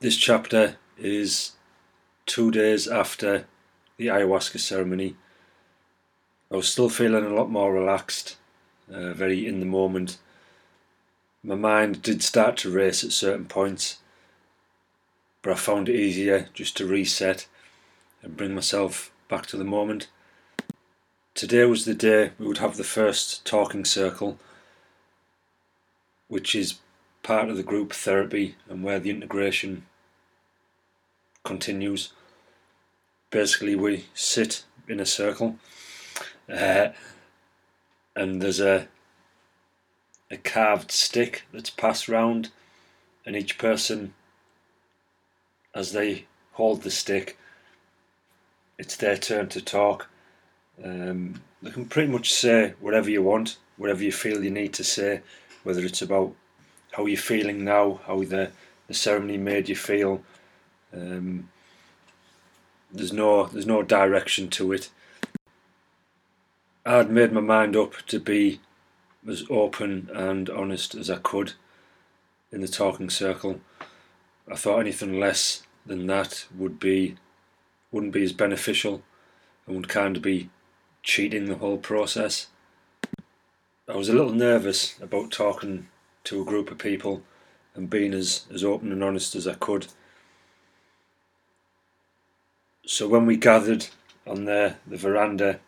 This chapter is two days after the ayahuasca ceremony. I was still feeling a lot more relaxed, uh, very in the moment. My mind did start to race at certain points, but I found it easier just to reset and bring myself back to the moment. Today was the day we would have the first talking circle, which is part of the group therapy and where the integration continues. Basically, we sit in a circle, uh, and there's a a carved stick that's passed round, and each person, as they hold the stick, it's their turn to talk. Um, they can pretty much say whatever you want, whatever you feel you need to say, whether it's about how you're feeling now, how the, the ceremony made you feel. Um, there's no there's no direction to it. I'd made my mind up to be as open and honest as I could in the talking circle. I thought anything less than that would be wouldn't be as beneficial and would kind of be cheating the whole process. I was a little nervous about talking to a group of people and being as, as open and honest as I could. So when we gathered on the, the veranda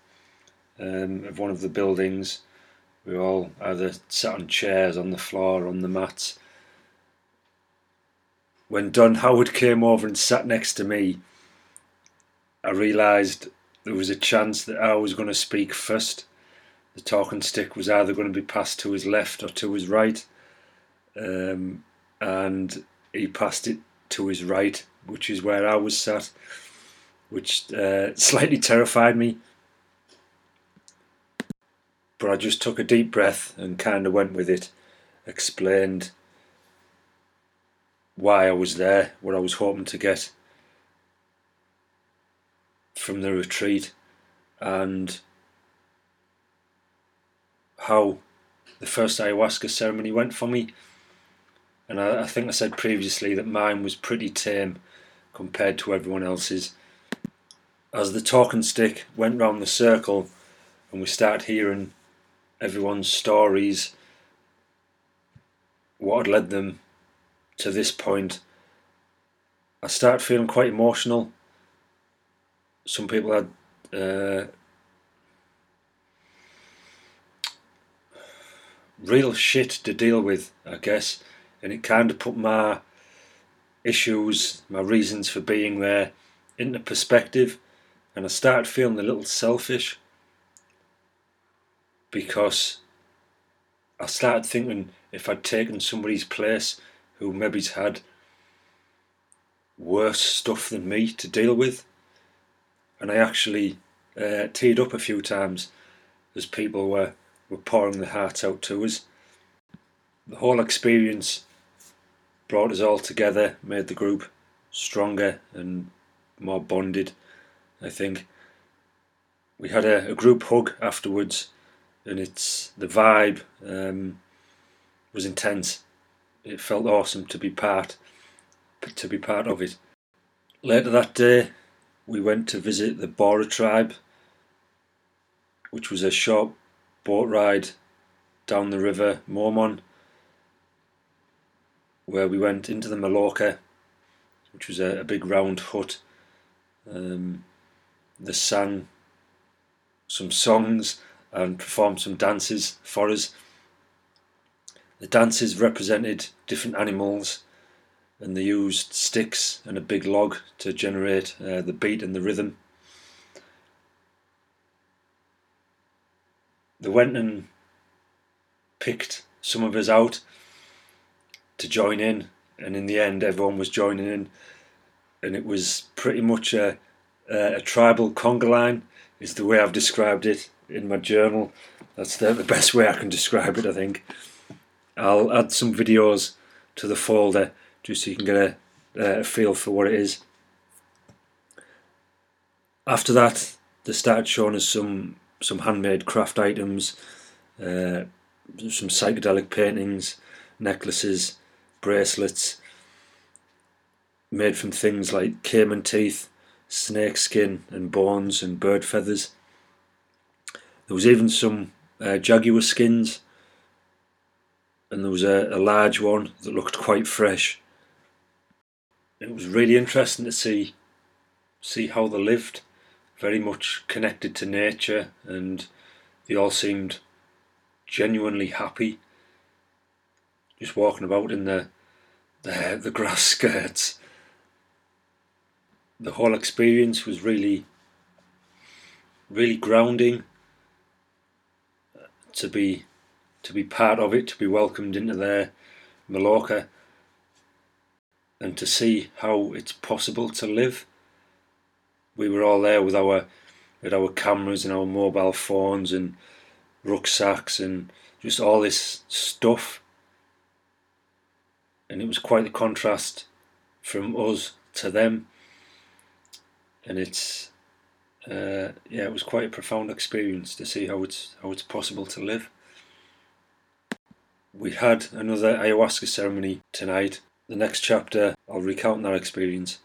um, of one of the buildings, we all either sat on chairs, on the floor, on the mats. When Don Howard came over and sat next to me, I realised there was a chance that I was going to speak first. The talking stick was either going to be passed to his left or to his right, um, and he passed it to his right, which is where I was sat, which uh, slightly terrified me. But I just took a deep breath and kind of went with it, explained why I was there, what I was hoping to get from the retreat and how the first ayahuasca ceremony went for me. And I, I, think I said previously that mine was pretty tame compared to everyone else's. As the talking stick went round the circle and we started hearing everyone's stories, what had led them to this point, I started feeling quite emotional some people had uh, real shit to deal with, I guess, and it kind of put my issues, my reasons for being there into perspective, and I started feeling a little selfish because I started thinking if I'd taken somebody's place who maybe's had worse stuff than me to deal with, and I actually uh, teared up a few times as people were, were pouring their hearts out to us. The whole experience brought us all together, made the group stronger and more bonded, I think. We had a, a group hug afterwards, and it's the vibe um, was intense. It felt awesome to be part to be part of it. Later that day, we went to visit the Bora tribe, which was a short boat ride down the river Momon, where we went into the Maloka, which was a, a big round hut. Um, they sang some songs and performed some dances for us. The dances represented different animals and they used sticks and a big log to generate uh, the beat and the rhythm. They went and picked some of us out to join in, and in the end, everyone was joining in, and it was pretty much a, a, a tribal conga line, is the way I've described it in my journal. That's the, the best way I can describe it, I think. I'll add some videos to the folder just so you can get a, a feel for what it is. After that, they started showing us some some handmade craft items, uh, some psychedelic paintings, necklaces, bracelets. made from things like caiman teeth, snake skin, and bones, and bird feathers. There was even some uh, jaguar skins, and there was a, a large one that looked quite fresh. It was really interesting to see see how they lived, very much connected to nature, and they all seemed genuinely happy, just walking about in the the, the grass skirts. The whole experience was really, really grounding. Uh, to be, to be part of it, to be welcomed into their Maloka, and to see how it's possible to live. We were all there with our, with our cameras and our mobile phones and rucksacks and just all this stuff and it was quite the contrast from us to them. And it's uh, yeah, it was quite a profound experience to see how it's how it's possible to live. We had another ayahuasca ceremony tonight. The next chapter, I'll recount that experience.